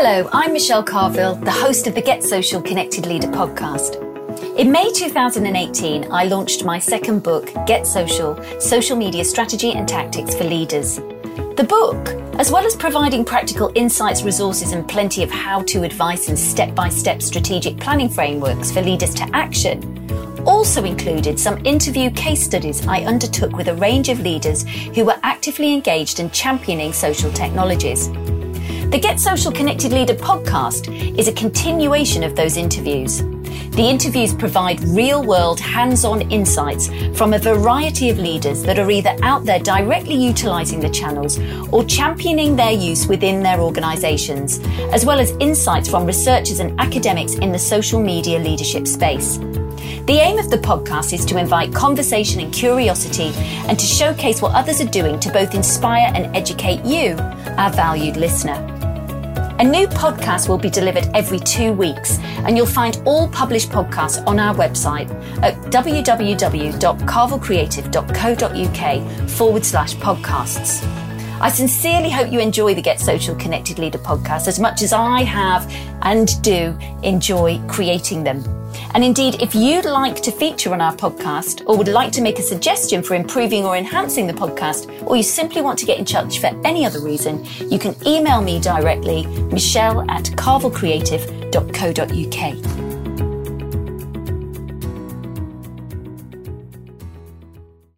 Hello, I'm Michelle Carvill, the host of the Get Social Connected Leader podcast. In May 2018, I launched my second book, Get Social Social Media Strategy and Tactics for Leaders. The book, as well as providing practical insights, resources, and plenty of how to advice and step by step strategic planning frameworks for leaders to action, also included some interview case studies I undertook with a range of leaders who were actively engaged in championing social technologies. The Get Social Connected Leader podcast is a continuation of those interviews. The interviews provide real world hands on insights from a variety of leaders that are either out there directly utilizing the channels or championing their use within their organizations, as well as insights from researchers and academics in the social media leadership space. The aim of the podcast is to invite conversation and curiosity and to showcase what others are doing to both inspire and educate you, our valued listener. A new podcast will be delivered every two weeks, and you'll find all published podcasts on our website at www.carvillcreative.co.uk forward slash podcasts. I sincerely hope you enjoy the Get Social Connected Leader podcast as much as I have and do enjoy creating them. And indeed, if you'd like to feature on our podcast or would like to make a suggestion for improving or enhancing the podcast, or you simply want to get in touch for any other reason, you can email me directly, michelle at carvillcreative.co.uk.